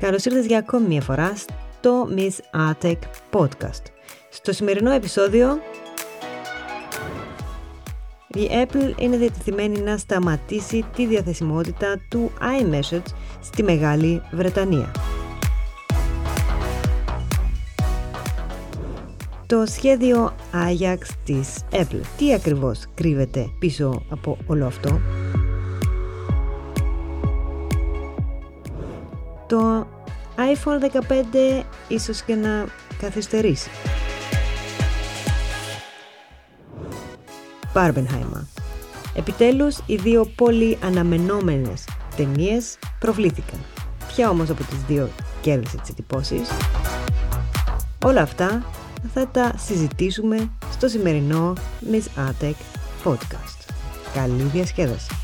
Καλώς ήρθες για ακόμη μια φορά στο Miss Atec Podcast. Στο σημερινό επεισόδιο η Apple είναι διατεθειμένη να σταματήσει τη διαθεσιμότητα του iMessage στη Μεγάλη Βρετανία. Το σχέδιο Ajax της Apple. Τι ακριβώς κρύβεται πίσω από όλο αυτό; Το iPhone 15 ίσως και να καθυστερήσει. Barbenheimer. Επιτέλους, οι δύο πολύ αναμενόμενες ταινίες προβλήθηκαν. Ποια όμως από τις δύο κέρδισε τις εντυπώσεις; Όλα αυτά θα τα συζητήσουμε στο σημερινό Miss Atec podcast. Καλή διασκέδαση!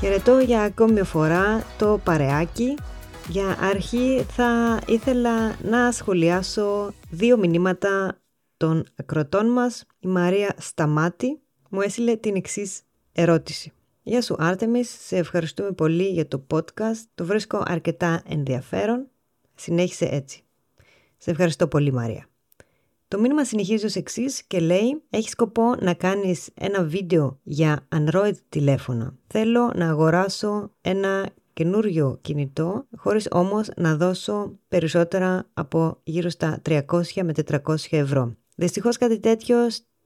Χαιρετώ για ακόμη μια φορά το παρεάκι. Για αρχή θα ήθελα να σχολιάσω δύο μηνύματα των ακροτών μας. Η Μαρία Σταμάτη μου έστειλε την εξής ερώτηση. Γεια σου Άρτεμις, σε ευχαριστούμε πολύ για το podcast. Το βρίσκω αρκετά ενδιαφέρον. Συνέχισε έτσι. Σε ευχαριστώ πολύ Μαρία. Το μήνυμα συνεχίζει ως εξής και λέει «Έχεις σκοπό να κάνεις ένα βίντεο για Android τηλέφωνα. Θέλω να αγοράσω ένα καινούριο κινητό, χωρίς όμως να δώσω περισσότερα από γύρω στα 300 με 400 ευρώ. Δυστυχώς κάτι τέτοιο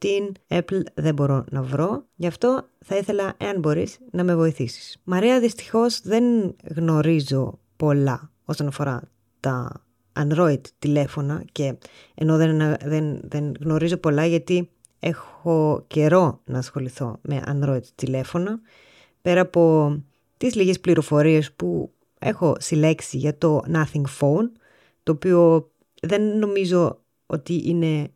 στην Apple δεν μπορώ να βρω, γι' αυτό θα ήθελα, εάν μπορείς, να με βοηθήσεις. Μαρία, δυστυχώς δεν γνωρίζω πολλά όσον αφορά τα Android τηλέφωνα και ενώ δεν, δεν, δεν γνωρίζω πολλά γιατί έχω καιρό να ασχοληθώ με Android τηλέφωνα πέρα από τις λίγες πληροφορίες που έχω συλλέξει για το Nothing Phone το οποίο δεν νομίζω ότι είναι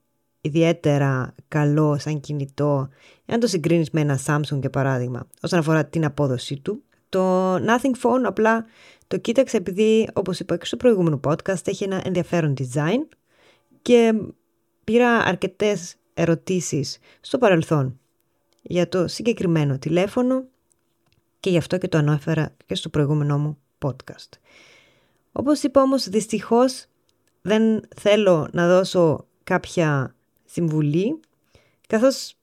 ιδιαίτερα καλό σαν κινητό αν το συγκρίνεις με ένα Samsung για παράδειγμα όσον αφορά την απόδοσή του. Το Nothing Phone απλά το κοίταξα επειδή, όπως είπα και στο προηγούμενο podcast, έχει ένα ενδιαφέρον design και πήρα αρκετές ερωτήσεις στο παρελθόν για το συγκεκριμένο τηλέφωνο και γι' αυτό και το ανέφερα και στο προηγούμενό μου podcast. Όπως είπα όμως δυστυχώς δεν θέλω να δώσω κάποια συμβουλή καθώς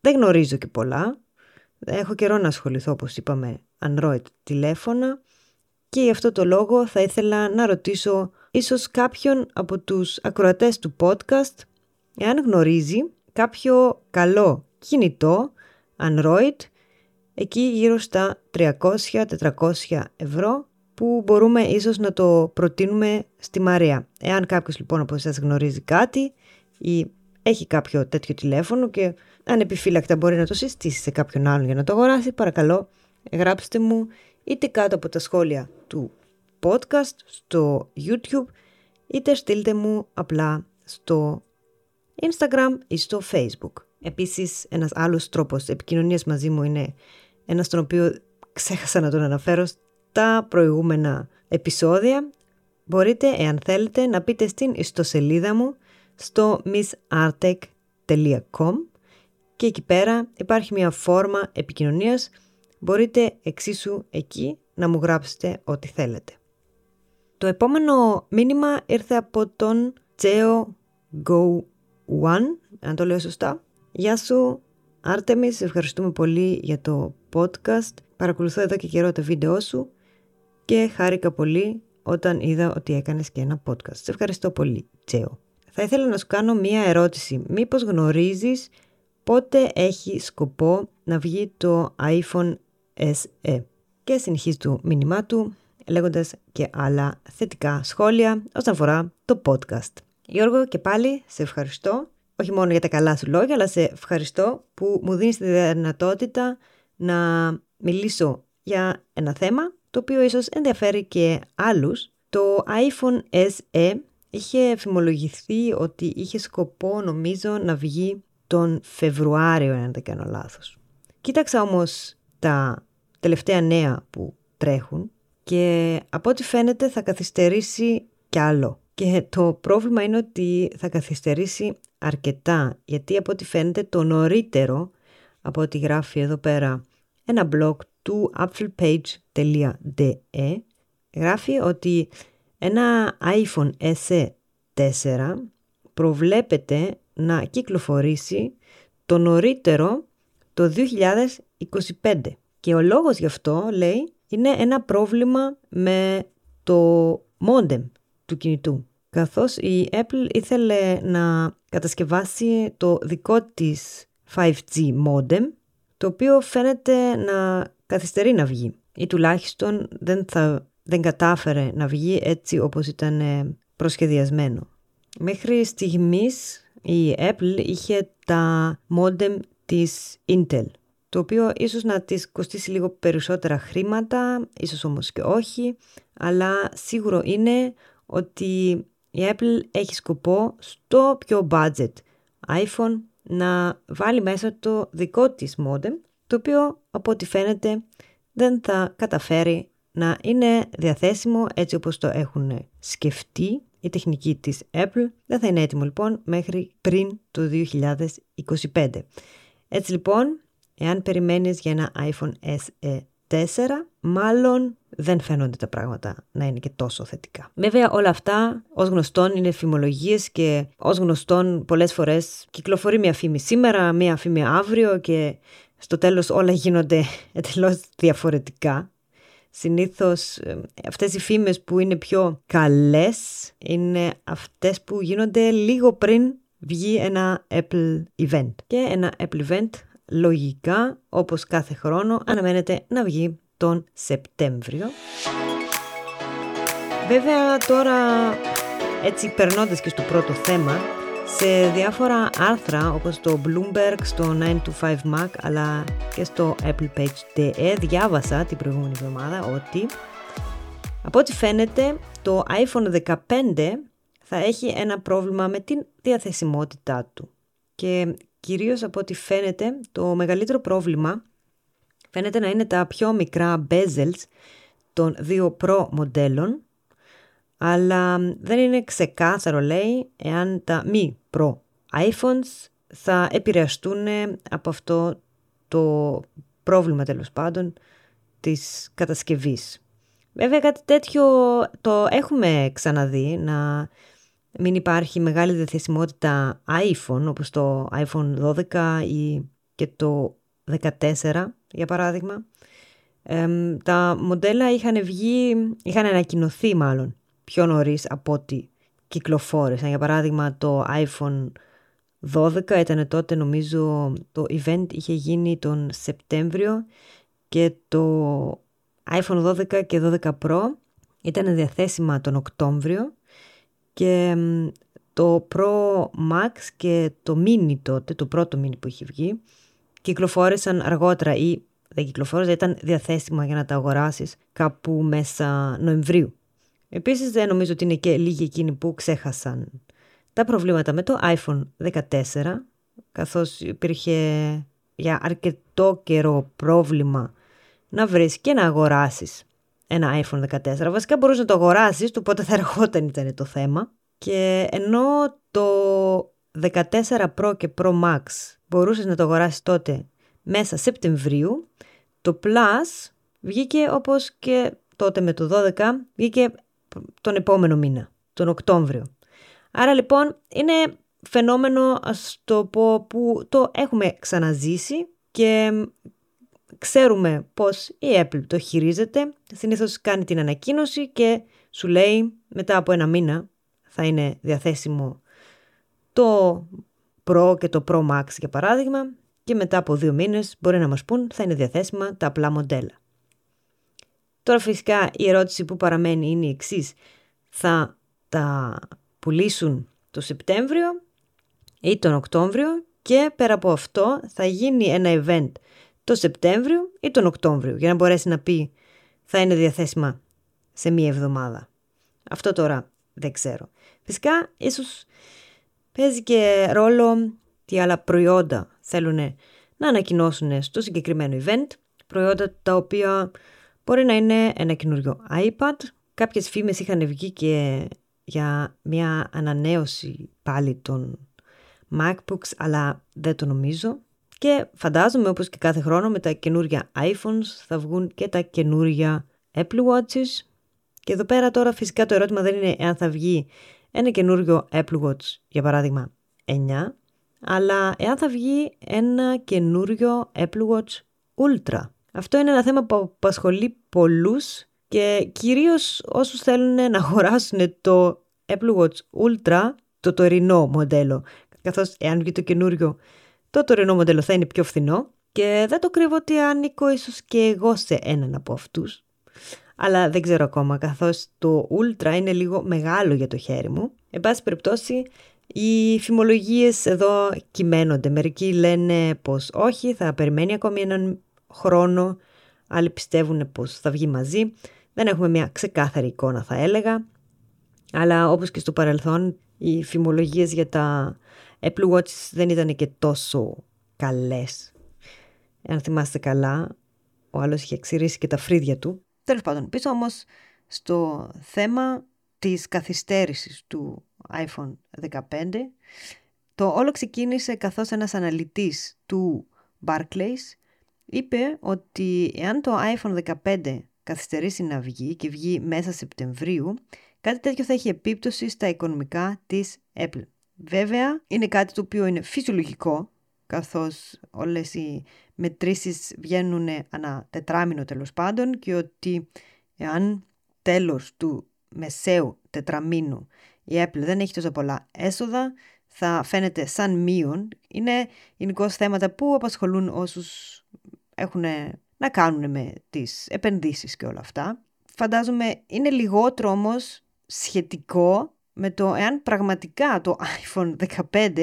δεν γνωρίζω και πολλά. Έχω καιρό να ασχοληθώ όπως είπαμε Android τηλέφωνα και γι' αυτό το λόγο θα ήθελα να ρωτήσω ίσως κάποιον από τους ακροατές του podcast εάν γνωρίζει κάποιο καλό κινητό Android εκεί γύρω στα 300-400 ευρώ που μπορούμε ίσως να το προτείνουμε στη Μαρία. Εάν κάποιος λοιπόν από εσάς γνωρίζει κάτι ή έχει κάποιο τέτοιο τηλέφωνο και αν επιφύλακτα μπορεί να το συστήσει σε κάποιον άλλον για να το αγοράσει, παρακαλώ γράψτε μου είτε κάτω από τα σχόλια του podcast στο YouTube είτε στείλτε μου απλά στο Instagram ή στο Facebook. Επίσης ένας άλλος τρόπος επικοινωνίας μαζί μου είναι ένας τον οποίο ξέχασα να τον αναφέρω στα προηγούμενα επεισόδια. Μπορείτε εάν θέλετε να πείτε στην ιστοσελίδα μου στο missartec.com και εκεί πέρα υπάρχει μια φόρμα επικοινωνίας μπορείτε εξίσου εκεί να μου γράψετε ό,τι θέλετε. Το επόμενο μήνυμα ήρθε από τον Τσέο Go One, αν το λέω σωστά. Γεια σου, Άρτεμις, ευχαριστούμε πολύ για το podcast. Παρακολουθώ εδώ και καιρό το βίντεό σου και χάρηκα πολύ όταν είδα ότι έκανες και ένα podcast. Σε ευχαριστώ πολύ, Τσέο. Θα ήθελα να σου κάνω μία ερώτηση. Μήπως γνωρίζεις πότε έχει σκοπό να βγει το iPhone SE. Και συνεχίζει το μήνυμά του λέγοντας και άλλα θετικά σχόλια όσον αφορά το podcast. Γιώργο και πάλι σε ευχαριστώ όχι μόνο για τα καλά σου λόγια αλλά σε ευχαριστώ που μου δίνεις τη δυνατότητα να μιλήσω για ένα θέμα το οποίο ίσως ενδιαφέρει και άλλους. Το iPhone SE είχε φημολογηθεί ότι είχε σκοπό νομίζω να βγει τον Φεβρουάριο αν δεν κάνω λάθος. Κοίταξα όμως τα τελευταία νέα που τρέχουν και από ό,τι φαίνεται θα καθυστερήσει κι άλλο. και το πρόβλημα είναι ότι θα καθυστερήσει αρκετά γιατί από ό,τι φαίνεται το νωρίτερο από ό,τι γράφει εδώ πέρα ένα blog του applepage.de γράφει ότι ένα iPhone SE 4 προβλέπεται να κυκλοφορήσει το νωρίτερο το 2025. Και ο λόγος γι' αυτό, λέει, είναι ένα πρόβλημα με το modem του κινητού. Καθώς η Apple ήθελε να κατασκευάσει το δικό της 5G modem, το οποίο φαίνεται να καθυστερεί να βγει ή τουλάχιστον δεν, θα, δεν κατάφερε να βγει έτσι όπως ήταν ε, προσχεδιασμένο. Μέχρι στιγμής η Apple είχε τα modem της Intel, το οποίο ίσως να της κοστίσει λίγο περισσότερα χρήματα, ίσως όμως και όχι, αλλά σίγουρο είναι ότι η Apple έχει σκοπό στο πιο budget iPhone να βάλει μέσα το δικό της modem, το οποίο από ό,τι φαίνεται δεν θα καταφέρει να είναι διαθέσιμο έτσι όπως το έχουν σκεφτεί η τεχνική της Apple. Δεν θα είναι έτοιμο λοιπόν μέχρι πριν το 2025. Έτσι λοιπόν, εάν περιμένεις για ένα iPhone SE 4, μάλλον δεν φαίνονται τα πράγματα να είναι και τόσο θετικά. Βέβαια όλα αυτά ως γνωστόν είναι φημολογίες και ως γνωστόν πολλές φορές κυκλοφορεί μια φήμη σήμερα, μια φήμη αύριο και στο τέλος όλα γίνονται εντελώς διαφορετικά. Συνήθως ε, αυτές οι φήμες που είναι πιο καλές είναι αυτές που γίνονται λίγο πριν βγει ένα Apple Event. Και ένα Apple Event λογικά όπως κάθε χρόνο αναμένεται να βγει τον Σεπτέμβριο. Βέβαια τώρα έτσι περνώντας και στο πρώτο θέμα σε διάφορα άρθρα όπως το Bloomberg, στο 9to5 Mac αλλά και στο Apple Page.de διάβασα την προηγούμενη εβδομάδα ότι από ό,τι φαίνεται το iPhone 15 θα έχει ένα πρόβλημα με την διαθεσιμότητά του. Και κυρίως από ό,τι φαίνεται το μεγαλύτερο πρόβλημα φαίνεται να είναι τα πιο μικρά bezels των δύο Pro μοντέλων αλλά δεν είναι ξεκάθαρο λέει εάν τα μη Pro iPhones θα επηρεαστούν από αυτό το πρόβλημα τέλος πάντων της κατασκευής. Βέβαια κάτι τέτοιο το έχουμε ξαναδεί να μην υπάρχει μεγάλη διαθεσιμότητα iPhone όπως το iPhone 12 ή και το 14 για παράδειγμα. τα μοντέλα είχαν βγει, είχαν ανακοινωθεί μάλλον πιο νωρίς από ό,τι κυκλοφόρησαν. Για παράδειγμα το iPhone 12 ήταν τότε νομίζω το event είχε γίνει τον Σεπτέμβριο και το iPhone 12 και 12 Pro ήταν διαθέσιμα τον Οκτώβριο και το Pro Max και το Mini τότε, το πρώτο Mini που είχε βγει, κυκλοφόρησαν αργότερα ή δεν κυκλοφόρησαν, ήταν διαθέσιμα για να τα αγοράσεις κάπου μέσα Νοεμβρίου. Επίσης δεν νομίζω ότι είναι και λίγοι εκείνοι που ξέχασαν τα προβλήματα με το iPhone 14, καθώς υπήρχε για αρκετό καιρό πρόβλημα να βρεις και να αγοράσεις ένα iPhone 14. Βασικά μπορούσες να το αγοράσεις, του πότε θα ερχόταν ήταν το θέμα. Και ενώ το 14 Pro και Pro Max μπορούσες να το αγοράσεις τότε μέσα Σεπτεμβρίου, το Plus βγήκε όπως και τότε με το 12, βγήκε τον επόμενο μήνα, τον Οκτώβριο. Άρα λοιπόν είναι φαινόμενο, ας το πω, που το έχουμε ξαναζήσει και ξέρουμε πώς η Apple το χειρίζεται. Συνήθως κάνει την ανακοίνωση και σου λέει μετά από ένα μήνα θα είναι διαθέσιμο το Pro και το Pro Max για παράδειγμα και μετά από δύο μήνες μπορεί να μας πούν θα είναι διαθέσιμα τα απλά μοντέλα. Τώρα φυσικά η ερώτηση που παραμένει είναι η εξής. Θα τα πουλήσουν το Σεπτέμβριο ή τον Οκτώβριο και πέρα από αυτό θα γίνει ένα event το Σεπτέμβριο ή τον Οκτώβριο για να μπορέσει να πει θα είναι διαθέσιμα σε μία εβδομάδα. Αυτό τώρα δεν ξέρω. Φυσικά ίσως παίζει και ρόλο τι άλλα προϊόντα θέλουν να ανακοινώσουν στο συγκεκριμένο event. Προϊόντα τα οποία μπορεί να είναι ένα καινούριο iPad. Κάποιες φήμες είχαν βγει και για μια ανανέωση πάλι των MacBooks, αλλά δεν το νομίζω. Και φαντάζομαι όπως και κάθε χρόνο με τα καινούργια iPhones θα βγουν και τα καινούργια Apple Watches. Και εδώ πέρα τώρα φυσικά το ερώτημα δεν είναι εάν θα βγει ένα καινούργιο Apple Watch για παράδειγμα 9, αλλά εάν θα βγει ένα καινούριο Apple Watch Ultra. Αυτό είναι ένα θέμα που απασχολεί πολλούς και κυρίως όσους θέλουν να αγοράσουν το Apple Watch Ultra, το τωρινό μοντέλο, καθώς εάν βγει το καινούριο, το τωρινό μοντέλο θα είναι πιο φθηνό και δεν το κρύβω ότι ανήκω ίσως και εγώ σε έναν από αυτούς. Αλλά δεν ξέρω ακόμα, καθώς το Ultra είναι λίγο μεγάλο για το χέρι μου. Εν πάση περιπτώσει, οι φημολογίες εδώ κυμαίνονται. Μερικοί λένε πως όχι, θα περιμένει ακόμη έναν χρόνο. Άλλοι πιστεύουν πως θα βγει μαζί. Δεν έχουμε μια ξεκάθαρη εικόνα θα έλεγα. Αλλά όπως και στο παρελθόν οι φημολογίες για τα Apple Watch δεν ήταν και τόσο καλές. Αν θυμάστε καλά, ο άλλος είχε ξηρίσει και τα φρύδια του. Τέλος πάντων, πίσω όμως στο θέμα της καθυστέρησης του iPhone 15, το όλο ξεκίνησε καθώς ένας αναλυτής του Barclays είπε ότι εάν το iPhone 15 καθυστερήσει να βγει και βγει μέσα Σεπτεμβρίου, κάτι τέτοιο θα έχει επίπτωση στα οικονομικά της Apple. Βέβαια, είναι κάτι το οποίο είναι φυσιολογικό, καθώς όλες οι μετρήσεις βγαίνουν ανά τετράμινο τέλος πάντων και ότι εάν τέλος του μεσαίου τετραμίνου η Apple δεν έχει τόσο πολλά έσοδα, θα φαίνεται σαν μείον. Είναι γενικώς θέματα που απασχολούν όσους έχουν να κάνουν με τις επενδύσεις και όλα αυτά. Φαντάζομαι είναι λιγότερο όμως σχετικό με το εάν πραγματικά το iPhone 15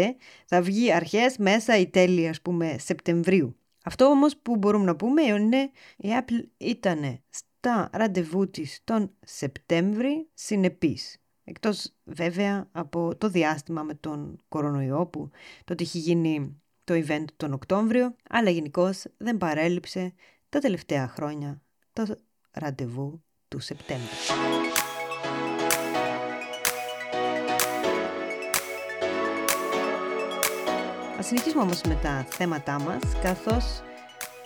θα βγει αρχές μέσα ή τέλη ας πούμε Σεπτεμβρίου. Αυτό όμως που μπορούμε να πούμε είναι η Apple ήταν στα ραντεβού της τον Σεπτέμβρη συνεπής. Εκτός βέβαια από το διάστημα με τον κορονοϊό που τότε έχει γίνει το event τον Οκτώβριο, αλλά γενικώς δεν παρέλειψε τα τελευταία χρόνια το ραντεβού του Σεπτέμβρη. Ας συνεχίσουμε όμως με τα θέματά μας, καθώς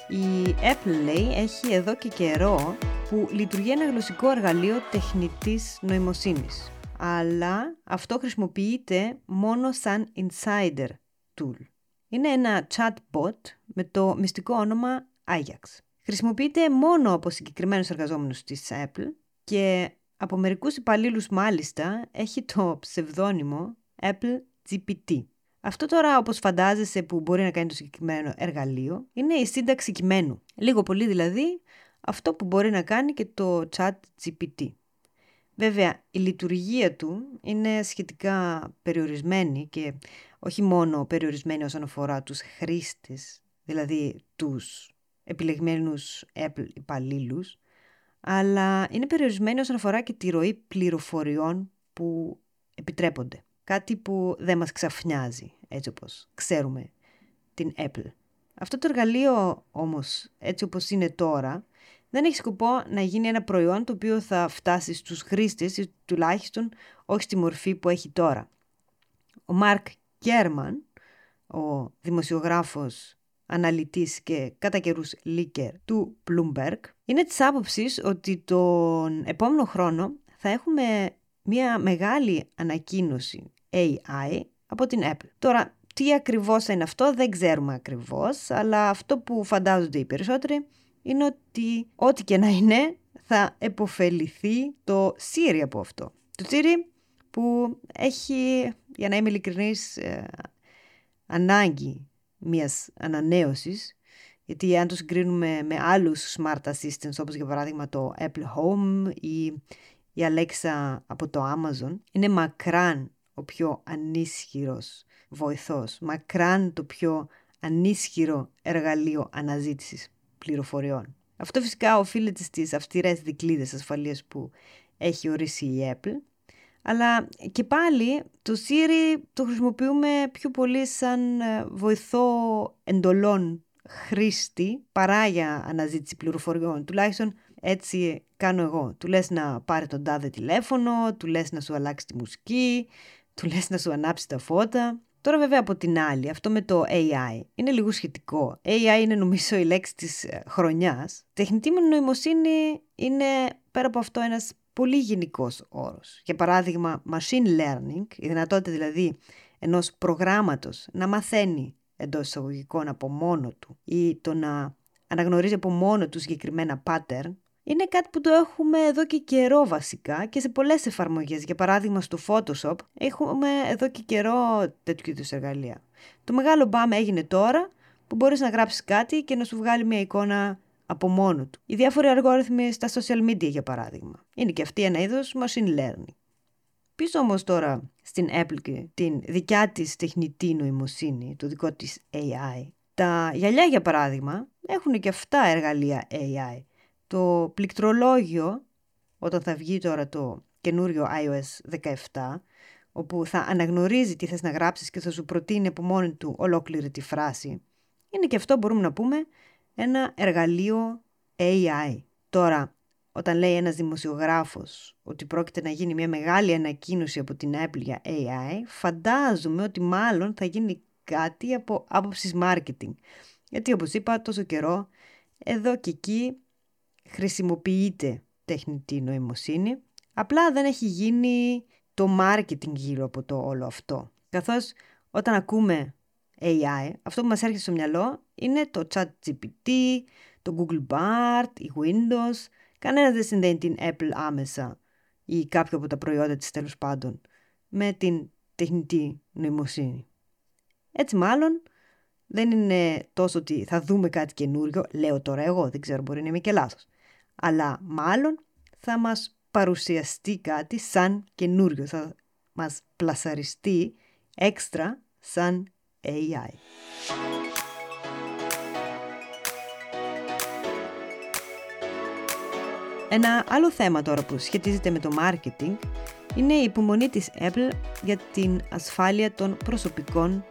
η Apple λέει έχει εδώ και καιρό που λειτουργεί ένα γλωσσικό εργαλείο τεχνητής νοημοσύνης. Αλλά αυτό χρησιμοποιείται μόνο σαν insider tool. Είναι ένα chatbot με το μυστικό όνομα Ajax. Χρησιμοποιείται μόνο από συγκεκριμένους εργαζόμενους της Apple και από μερικούς υπαλλήλους μάλιστα έχει το ψευδόνυμο Apple GPT. Αυτό τώρα όπως φαντάζεσαι που μπορεί να κάνει το συγκεκριμένο εργαλείο είναι η σύνταξη κειμένου. Λίγο πολύ δηλαδή αυτό που μπορεί να κάνει και το chat GPT. Βέβαια η λειτουργία του είναι σχετικά περιορισμένη και όχι μόνο περιορισμένη όσον αφορά τους χρήστες, δηλαδή τους επιλεγμένους Apple υπαλλήλους, αλλά είναι περιορισμένη όσον αφορά και τη ροή πληροφοριών που επιτρέπονται. Κάτι που δεν μας ξαφνιάζει, έτσι όπως ξέρουμε την Apple. Αυτό το εργαλείο όμως, έτσι όπως είναι τώρα, δεν έχει σκοπό να γίνει ένα προϊόν το οποίο θα φτάσει στους χρήστες ή τουλάχιστον όχι στη μορφή που έχει τώρα. Ο Μάρκ Κέρμαν, ο δημοσιογράφος, αναλυτής και κατά καιρούς λίκερ του Bloomberg, είναι της άποψης ότι τον επόμενο χρόνο θα έχουμε μια μεγάλη ανακοίνωση AI από την Apple. Τώρα, τι ακριβώς είναι αυτό δεν ξέρουμε ακριβώς, αλλά αυτό που φαντάζονται οι περισσότεροι είναι ότι ό,τι και να είναι θα επωφεληθεί το Siri από αυτό. Το Siri που έχει, για να είμαι ειλικρινής, ε, ανάγκη μιας ανανέωσης, γιατί αν το συγκρίνουμε με άλλους smart assistants, όπως για παράδειγμα το Apple Home ή η Alexa από το Amazon, είναι μακράν ο πιο ανίσχυρος βοηθός, μακράν το πιο ανίσχυρο εργαλείο αναζήτησης πληροφοριών. Αυτό φυσικά οφείλεται στις αυστηρές δικλείδες ασφαλείας που έχει ορίσει η Apple, αλλά και πάλι το Siri το χρησιμοποιούμε πιο πολύ σαν ε, βοηθό εντολών χρήστη παρά για αναζήτηση πληροφοριών. Τουλάχιστον έτσι κάνω εγώ. Του λες να πάρει τον τάδε τηλέφωνο, του λες να σου αλλάξει τη μουσική, του λες να σου ανάψει τα φώτα. Τώρα βέβαια από την άλλη, αυτό με το AI είναι λίγο σχετικό. AI είναι νομίζω η λέξη της ε, χρονιάς. Τεχνητή νοημοσύνη είναι πέρα από αυτό ένας πολύ γενικός όρος. Για παράδειγμα, machine learning, η δυνατότητα δηλαδή ενός προγράμματος να μαθαίνει εντός εισαγωγικών από μόνο του ή το να αναγνωρίζει από μόνο του συγκεκριμένα pattern, είναι κάτι που το έχουμε εδώ και καιρό βασικά και σε πολλές εφαρμογές. Για παράδειγμα στο Photoshop έχουμε εδώ και καιρό τέτοιου είδους εργαλεία. Το μεγάλο μπαμ έγινε τώρα που μπορείς να γράψεις κάτι και να σου βγάλει μια εικόνα από μόνο του. Οι διάφοροι αργόριθμοι στα social media για παράδειγμα. Είναι και αυτή ένα είδος machine learning. Πίσω όμως τώρα στην Apple και την δικιά της τεχνητή νοημοσύνη, το δικό της AI, τα γυαλιά για παράδειγμα έχουν και αυτά εργαλεία AI. Το πληκτρολόγιο, όταν θα βγει τώρα το καινούριο iOS 17, όπου θα αναγνωρίζει τι θες να γράψεις και θα σου προτείνει από μόνη του ολόκληρη τη φράση, είναι και αυτό μπορούμε να πούμε ένα εργαλείο AI. Τώρα, όταν λέει ένας δημοσιογράφος ότι πρόκειται να γίνει μια μεγάλη ανακοίνωση από την Apple για AI, φαντάζομαι ότι μάλλον θα γίνει κάτι από άποψης marketing. Γιατί όπως είπα τόσο καιρό, εδώ και εκεί χρησιμοποιείται τεχνητή νοημοσύνη, απλά δεν έχει γίνει το marketing γύρω από το όλο αυτό. Καθώς όταν ακούμε AI, αυτό που μας έρχεται στο μυαλό είναι το chat GPT, το Google Bard, η Windows. Κανένας δεν συνδέει την Apple άμεσα ή κάποιο από τα προϊόντα της τέλος πάντων με την τεχνητή νοημοσύνη. Έτσι μάλλον δεν είναι τόσο ότι θα δούμε κάτι καινούριο, λέω τώρα εγώ, δεν ξέρω μπορεί να είμαι και λάθος, αλλά μάλλον θα μας παρουσιαστεί κάτι σαν καινούριο, θα μας πλασαριστεί έξτρα σαν AI. Ένα άλλο θέμα τώρα που σχετίζεται με το marketing είναι η υπομονή της Apple για την ασφάλεια των προσωπικών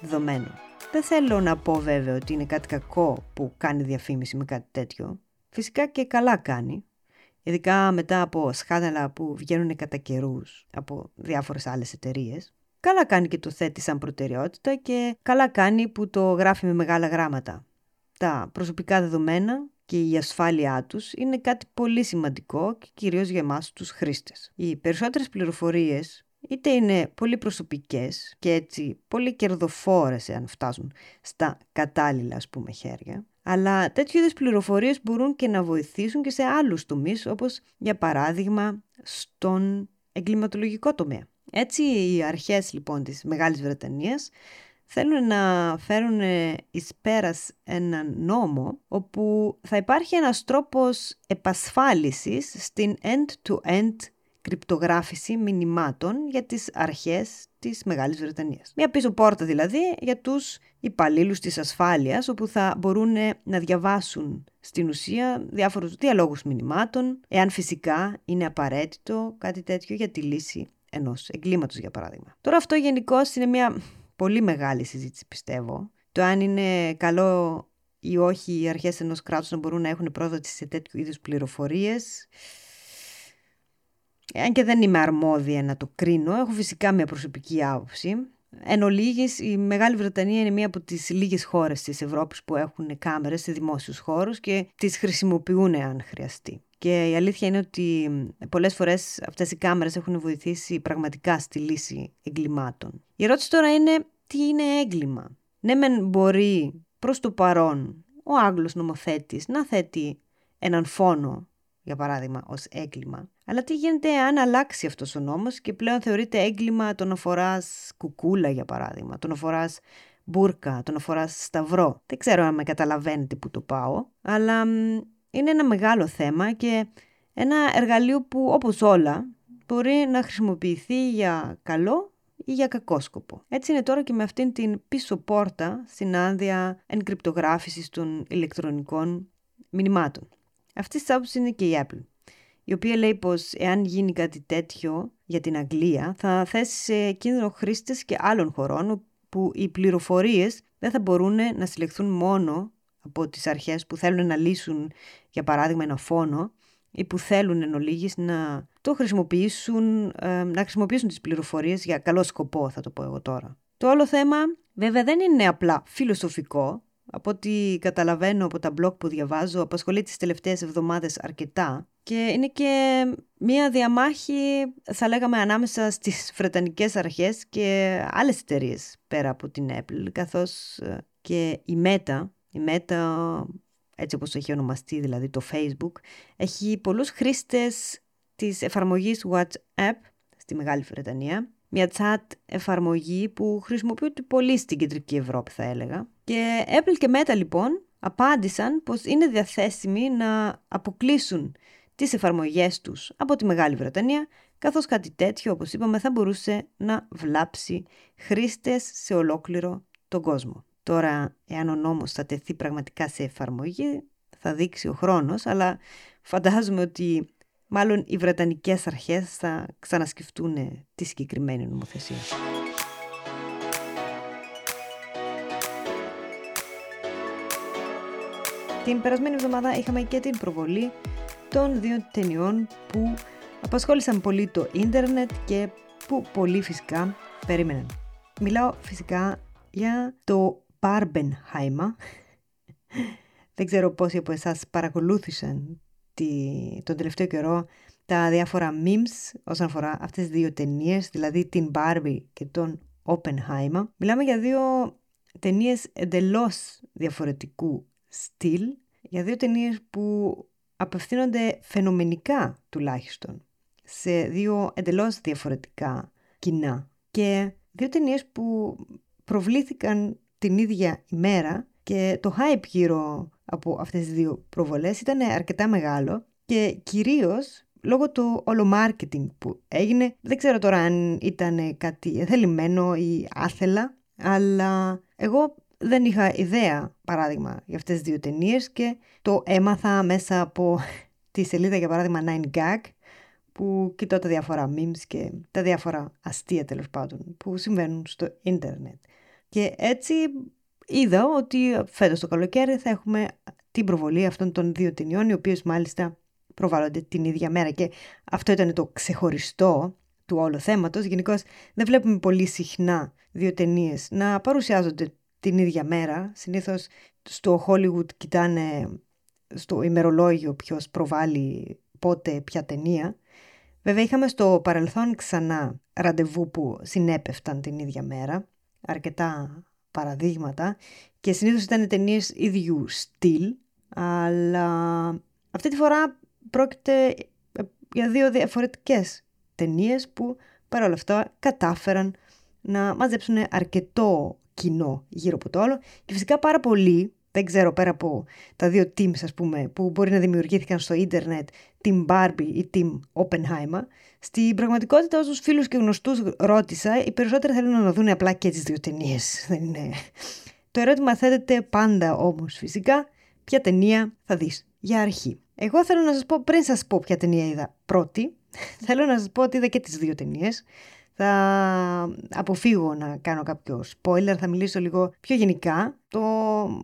δεδομένων. Δεν θέλω να πω βέβαια ότι είναι κάτι κακό που κάνει διαφήμιση με κάτι τέτοιο. Φυσικά και καλά κάνει. Ειδικά μετά από σκάνδαλα που βγαίνουν κατά καιρούς από διάφορες άλλες εταιρείες. Καλά κάνει και το θέτει σαν προτεραιότητα και καλά κάνει που το γράφει με μεγάλα γράμματα. Τα προσωπικά δεδομένα και η ασφάλειά τους είναι κάτι πολύ σημαντικό και κυρίως για εμάς τους χρήστες. Οι περισσότερες πληροφορίες είτε είναι πολύ προσωπικές και έτσι πολύ κερδοφόρες εάν φτάσουν στα κατάλληλα ας πούμε χέρια, αλλά τέτοιου είδους πληροφορίες μπορούν και να βοηθήσουν και σε άλλους τομείς όπως για παράδειγμα στον εγκληματολογικό τομέα. Έτσι οι αρχές λοιπόν της Μεγάλης Βρετανίας θέλουν να φέρουν εις πέρας έναν νόμο όπου θα υπάρχει ένας τρόπος επασφάλισης στην end-to-end κρυπτογράφηση μηνυμάτων για τις αρχές της Μεγάλης Βρετανίας. Μια πίσω πόρτα δηλαδή για τους υπαλλήλους της ασφάλειας όπου θα μπορούν να διαβάσουν στην ουσία διάφορους διαλόγους μηνυμάτων εάν φυσικά είναι απαραίτητο κάτι τέτοιο για τη λύση ενός εγκλήματος για παράδειγμα. Τώρα αυτό γενικώς είναι μια πολύ μεγάλη συζήτηση πιστεύω. Το αν είναι καλό ή όχι οι αρχές ενός κράτους να μπορούν να έχουν πρόσβαση σε τέτοιου είδους πληροφορίες. Αν και δεν είμαι αρμόδια να το κρίνω, έχω φυσικά μια προσωπική άποψη. Εν ολίγης, η Μεγάλη Βρετανία είναι μία από τις λίγες χώρες της Ευρώπης που έχουν κάμερες σε δημόσιους χώρους και τις χρησιμοποιούν αν χρειαστεί. Και η αλήθεια είναι ότι πολλές φορές αυτές οι κάμερες έχουν βοηθήσει πραγματικά στη λύση εγκλημάτων. Η ερώτηση τώρα είναι τι είναι έγκλημα; Ναι μεν μπορεί προς το παρόν ο Άγγλος νομοθέτης να θέτει έναν φόνο, για παράδειγμα, ως έγκλημα. Αλλά τι γίνεται αν αλλάξει αυτός ο νόμος και πλέον θεωρείται έγκλημα το να φοράς κουκούλα, για παράδειγμα, το να φοράς μπουρκα, το να φοράς σταυρό. Δεν ξέρω αν με καταλαβαίνετε που το πάω, αλλά είναι ένα μεγάλο θέμα και ένα εργαλείο που όπως όλα μπορεί να χρησιμοποιηθεί για καλό ή για κακό σκοπό. Έτσι είναι τώρα και με αυτήν την πίσω πόρτα στην άδεια εγκρυπτογράφησης των ηλεκτρονικών μηνυμάτων. Αυτής της άποψης είναι και η Apple, η οποία λέει πως εάν γίνει κάτι τέτοιο για την Αγγλία θα θέσει σε κίνδυνο χρήστες και άλλων χωρών που οι πληροφορίες δεν θα μπορούν να συλλεχθούν μόνο από τις αρχές που θέλουν να λύσουν για παράδειγμα ένα φόνο ή που θέλουν εν ολίγης να το χρησιμοποιήσουν, ε, να χρησιμοποιήσουν τις πληροφορίες για καλό σκοπό θα το πω εγώ τώρα. Το άλλο θέμα βέβαια δεν είναι απλά φιλοσοφικό, από ό,τι καταλαβαίνω από τα blog που διαβάζω, απασχολεί τις τελευταίες εβδομάδες αρκετά και είναι και μία διαμάχη, θα λέγαμε, ανάμεσα στις Βρετανικές αρχές και άλλες εταιρείες πέρα από την Apple, καθώς ε, και η Meta, η Meta έτσι όπως έχει ονομαστεί δηλαδή το Facebook, έχει πολλούς χρήστες της εφαρμογής WhatsApp στη Μεγάλη Βρετανία, μια chat εφαρμογή που χρησιμοποιούνται πολύ στην Κεντρική Ευρώπη θα έλεγα. Και Apple και Meta λοιπόν απάντησαν πως είναι διαθέσιμοι να αποκλείσουν τις εφαρμογές τους από τη Μεγάλη Βρετανία, καθώς κάτι τέτοιο, όπως είπαμε, θα μπορούσε να βλάψει χρήστες σε ολόκληρο τον κόσμο. Τώρα, εάν ο νόμος θα τεθεί πραγματικά σε εφαρμογή, θα δείξει ο χρόνος, αλλά φαντάζομαι ότι μάλλον οι Βρετανικές αρχές θα ξανασκεφτούν τη συγκεκριμένη νομοθεσία. Την περασμένη εβδομάδα είχαμε και την προβολή των δύο ταινιών που απασχόλησαν πολύ το ίντερνετ και που πολύ φυσικά περίμεναν. Μιλάω φυσικά για το Barbenheimer. Δεν ξέρω πόσοι από εσάς παρακολούθησαν τη, τον τελευταίο καιρό τα διάφορα memes όσον αφορά αυτές τις δύο ταινίες, δηλαδή την Barbie και τον Oppenheimer. Μιλάμε για δύο ταινίες εντελώς διαφορετικού στυλ, για δύο ταινίες που απευθύνονται φαινομενικά τουλάχιστον σε δύο εντελώς διαφορετικά κοινά και δύο ταινίες που προβλήθηκαν την ίδια ημέρα και το hype γύρω από αυτές τις δύο προβολές ήταν αρκετά μεγάλο και κυρίως λόγω του όλο marketing που έγινε. Δεν ξέρω τώρα αν ήταν κάτι θελημένο ή άθελα, αλλά εγώ δεν είχα ιδέα, παράδειγμα, για αυτές τις δύο ταινίες και το έμαθα μέσα από τη σελίδα, για παράδειγμα, 9gag, που κοιτώ τα διάφορα memes και τα διάφορα αστεία τέλος πάντων που συμβαίνουν στο ίντερνετ. Και έτσι είδα ότι φέτος το καλοκαίρι θα έχουμε την προβολή αυτών των δύο ταινιών, οι οποίες μάλιστα προβάλλονται την ίδια μέρα. Και αυτό ήταν το ξεχωριστό του όλου θέματος. Γενικώς δεν βλέπουμε πολύ συχνά δύο ταινίες να παρουσιάζονται την ίδια μέρα. Συνήθως στο Hollywood κοιτάνε στο ημερολόγιο ποιος προβάλλει πότε ποια ταινία. Βέβαια είχαμε στο παρελθόν ξανά ραντεβού που συνέπεφταν την ίδια μέρα. Αρκετά παραδείγματα και συνήθως ήταν ταινίες ίδιου στυλ, αλλά αυτή τη φορά πρόκειται ε, για δύο διαφορετικές ταινίες που παρόλα αυτά κατάφεραν να μαζέψουν αρκετό κοινό γύρω από το όλο και φυσικά πάρα πολλοί, δεν ξέρω πέρα από τα δύο teams ας πούμε που μπορεί να δημιουργήθηκαν στο ίντερνετ, Team Barbie ή Team Oppenheimer, στην πραγματικότητα όσους φίλους και γνωστούς ρώτησα, οι περισσότεροι θέλουν να δουν απλά και τις δύο ταινίες. Δεν είναι... Το ερώτημα θέτεται πάντα όμως φυσικά, ποια ταινία θα δεις για αρχή. Εγώ θέλω να σας πω, πριν σας πω ποια ταινία είδα πρώτη, θέλω να σας πω ότι είδα και τις δύο ταινίες. Θα αποφύγω να κάνω κάποιο spoiler, θα μιλήσω λίγο πιο γενικά. Το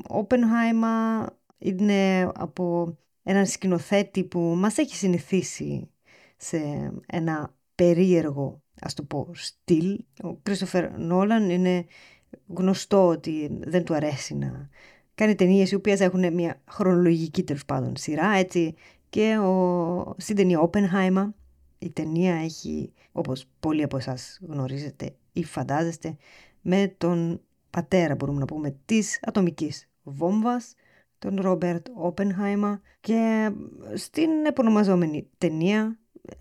Oppenheimer είναι από έναν σκηνοθέτη που μας έχει συνηθίσει σε ένα περίεργο, ας το πω, στυλ. Ο Κρίστοφερ Νόλαν είναι γνωστό ότι δεν του αρέσει να κάνει ταινίες οι οποίες έχουν μια χρονολογική τέλος πάντων σειρά, έτσι και ο, στην ταινία Oppenheimer η ταινία έχει, όπως πολλοί από εσάς γνωρίζετε ή φαντάζεστε, με τον πατέρα, μπορούμε να πούμε, της ατομικής βόμβας, τον Ρόμπερτ Όπενχάιμα και στην επωνομαζόμενη ταινία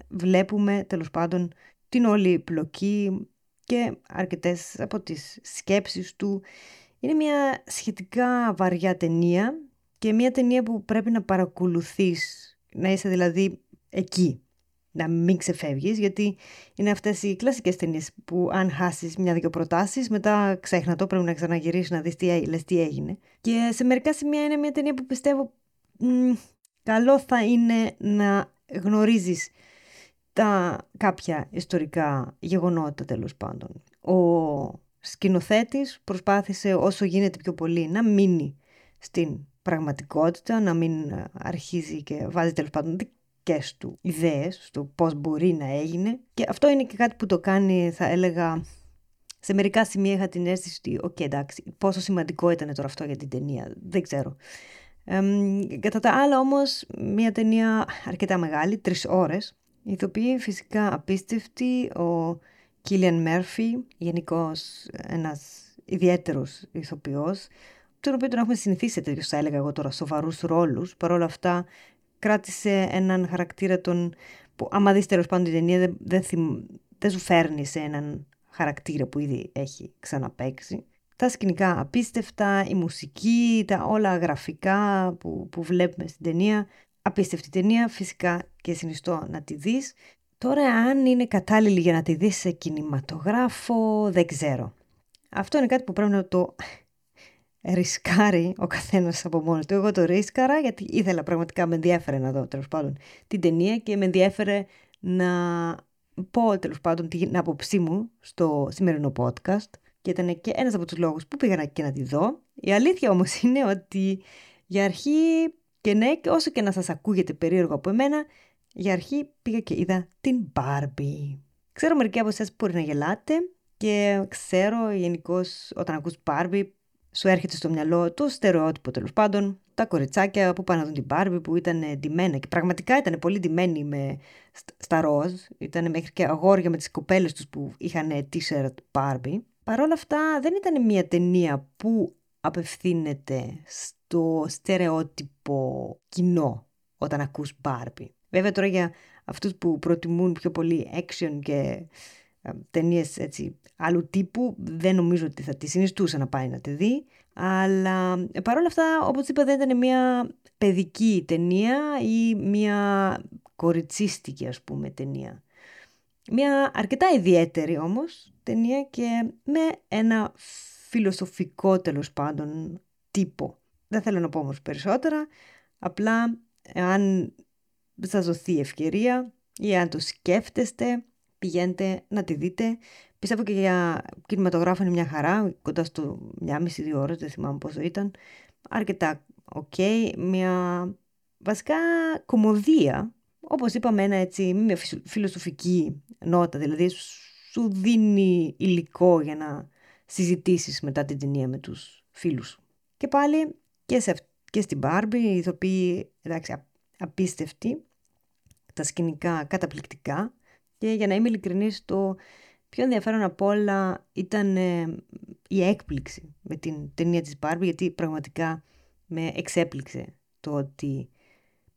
βλέπουμε τέλος πάντων την όλη πλοκή και αρκετές από τις σκέψεις του. Είναι μια σχετικά βαριά ταινία και μια ταινία που πρέπει να παρακολουθείς, να είσαι δηλαδή εκεί να μην ξεφεύγεις γιατί είναι αυτές οι κλασικές ταινίες που αν χάσεις μια-δυο προτάσεις μετά ξέχνα το πρέπει να ξαναγυρίσεις να δεις τι, λες, τι έγινε και σε μερικά σημεία είναι μια ταινία που πιστεύω μ, καλό θα είναι να γνωρίζεις τα κάποια ιστορικά γεγονότα τέλος πάντων. Ο σκηνοθέτης προσπάθησε όσο γίνεται πιο πολύ να μείνει στην πραγματικότητα, να μην αρχίζει και βάζει τέλος πάντων δικές του ιδέες στο πώς μπορεί να έγινε. Και αυτό είναι και κάτι που το κάνει, θα έλεγα, σε μερικά σημεία είχα την αίσθηση ότι, OK, okay, εντάξει, πόσο σημαντικό ήταν τώρα αυτό για την ταινία, δεν ξέρω. Ε, κατά τα άλλα όμως, μια ταινία αρκετά μεγάλη, τρεις ώρες, η ηθοποιοί φυσικά απίστευτη, ο Κίλιαν Μέρφυ, γενικώ ένας ιδιαίτερος ηθοποιός, τον οποίο τον έχουμε συνηθίσει σε τέτοιους, θα έλεγα εγώ τώρα, σοβαρούς ρόλους. Παρ' όλα αυτά, κράτησε έναν χαρακτήρα τον, που άμα δεις τέλος πάντων την ταινία δεν, δεν, δεν σου φέρνει σε έναν χαρακτήρα που ήδη έχει ξαναπαίξει. Τα σκηνικά απίστευτα, η μουσική, τα όλα γραφικά που, που βλέπουμε στην ταινία. Απίστευτη ταινία, φυσικά και συνιστώ να τη δεις. Τώρα αν είναι κατάλληλη για να τη δεις σε κινηματογράφο, δεν ξέρω. Αυτό είναι κάτι που πρέπει να το ρισκάρει ο καθένας από μόνος του. Εγώ το ρίσκαρα γιατί ήθελα πραγματικά, με ενδιέφερε να δω τέλος πάντων την ταινία και με ενδιέφερε να πω τέλος πάντων την άποψή μου στο σημερινό podcast και ήταν και ένας από τους λόγους που πήγα και να τη δω. Η αλήθεια όμως είναι ότι για αρχή και ναι, και όσο και να σας ακούγεται περίεργο από εμένα, για αρχή πήγα και είδα την Barbie. Ξέρω μερικοί από εσάς μπορεί να γελάτε και ξέρω γενικώς όταν ακούς Barbie σου έρχεται στο μυαλό το στερεότυπο τέλος πάντων, τα κοριτσάκια που πάνε να δουν την Barbie που ήταν ντυμένα και πραγματικά ήταν πολύ ντυμένοι με, στα ροζ, ήταν μέχρι και αγόρια με τις κοπέλες τους που είχαν t-shirt Barbie. Παρ' όλα αυτά δεν ήταν μια ταινία που απευθύνεται στο στερεότυπο κοινό όταν ακούς Barbie. Βέβαια τώρα για αυτούς που προτιμούν πιο πολύ action και ταινίες άλλου τύπου δεν νομίζω ότι θα τη συνιστούσα να πάει να τη δει. Αλλά ε, παρόλα αυτά, όπως είπα, δεν ήταν μια παιδική ταινία ή μια κοριτσίστικη, ας πούμε, ταινία. Μια αρκετά ιδιαίτερη όμως ταινία και με ένα φιλοσοφικό τέλος πάντων τύπο. Δεν θέλω να πω όμως περισσότερα, απλά αν σας δοθεί ευκαιρία ή αν το σκέφτεστε, πηγαίνετε να τη δείτε. Πιστεύω και για κινηματογράφο είναι μια χαρά, κοντά στο μια μισή-δύο ώρες, δεν θυμάμαι πόσο ήταν. Αρκετά οκ, μια βασικά κωμωδία, όπως είπαμε ένα έτσι, μια φιλοσοφική νότα, δηλαδή σου δίνει υλικό για να συζητήσεις μετά την ταινία με τους φίλους σου. Και πάλι και, σε, και στην Barbie, οι ηθοποιοί εντάξει, απίστευτοι, τα σκηνικά καταπληκτικά και για να είμαι ειλικρινής το πιο ενδιαφέρον από όλα ήταν ε, η έκπληξη με την ταινία της Barbie γιατί πραγματικά με εξέπληξε το ότι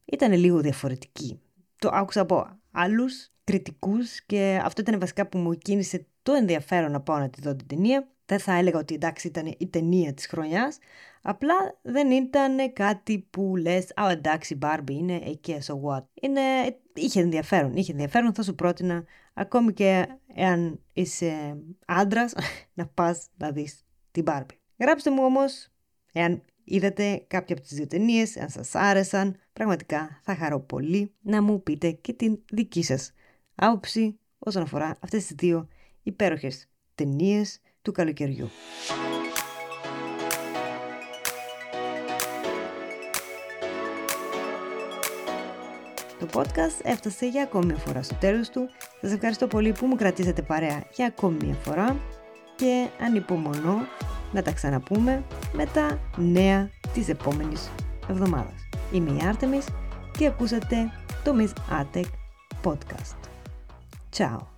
ήταν λίγο διαφορετική. Το άκουσα από άλλους κριτικούς και αυτό ήταν βασικά που μου κίνησε το ενδιαφέρον να πάω να τη δω την ταινία. Δεν θα έλεγα ότι εντάξει ήταν η ταινία της χρονιάς, απλά δεν ήταν κάτι που λες «Α, εντάξει, Barbie είναι, εκεί, so what». Είναι, είχε ενδιαφέρον, είχε ενδιαφέρον, θα σου πρότεινα, ακόμη και εάν είσαι άντρας, να πας να δεις την Barbie. Γράψτε μου όμως, εάν είδατε κάποια από τις δύο ταινίες, αν σας άρεσαν, πραγματικά θα χαρώ πολύ να μου πείτε και την δική σας άποψη όσον αφορά αυτές τις δύο υπέροχες ταινίες του καλοκαιριού. Το podcast έφτασε για ακόμη μια φορά στο τέλος του. Σας ευχαριστώ πολύ που μου κρατήσατε παρέα για ακόμη μια φορά και ανυπομονώ να τα ξαναπούμε με τα νέα της επόμενης εβδομάδας. Είμαι η Άρτεμις και ακούσατε το Miss Atec Podcast. Ciao!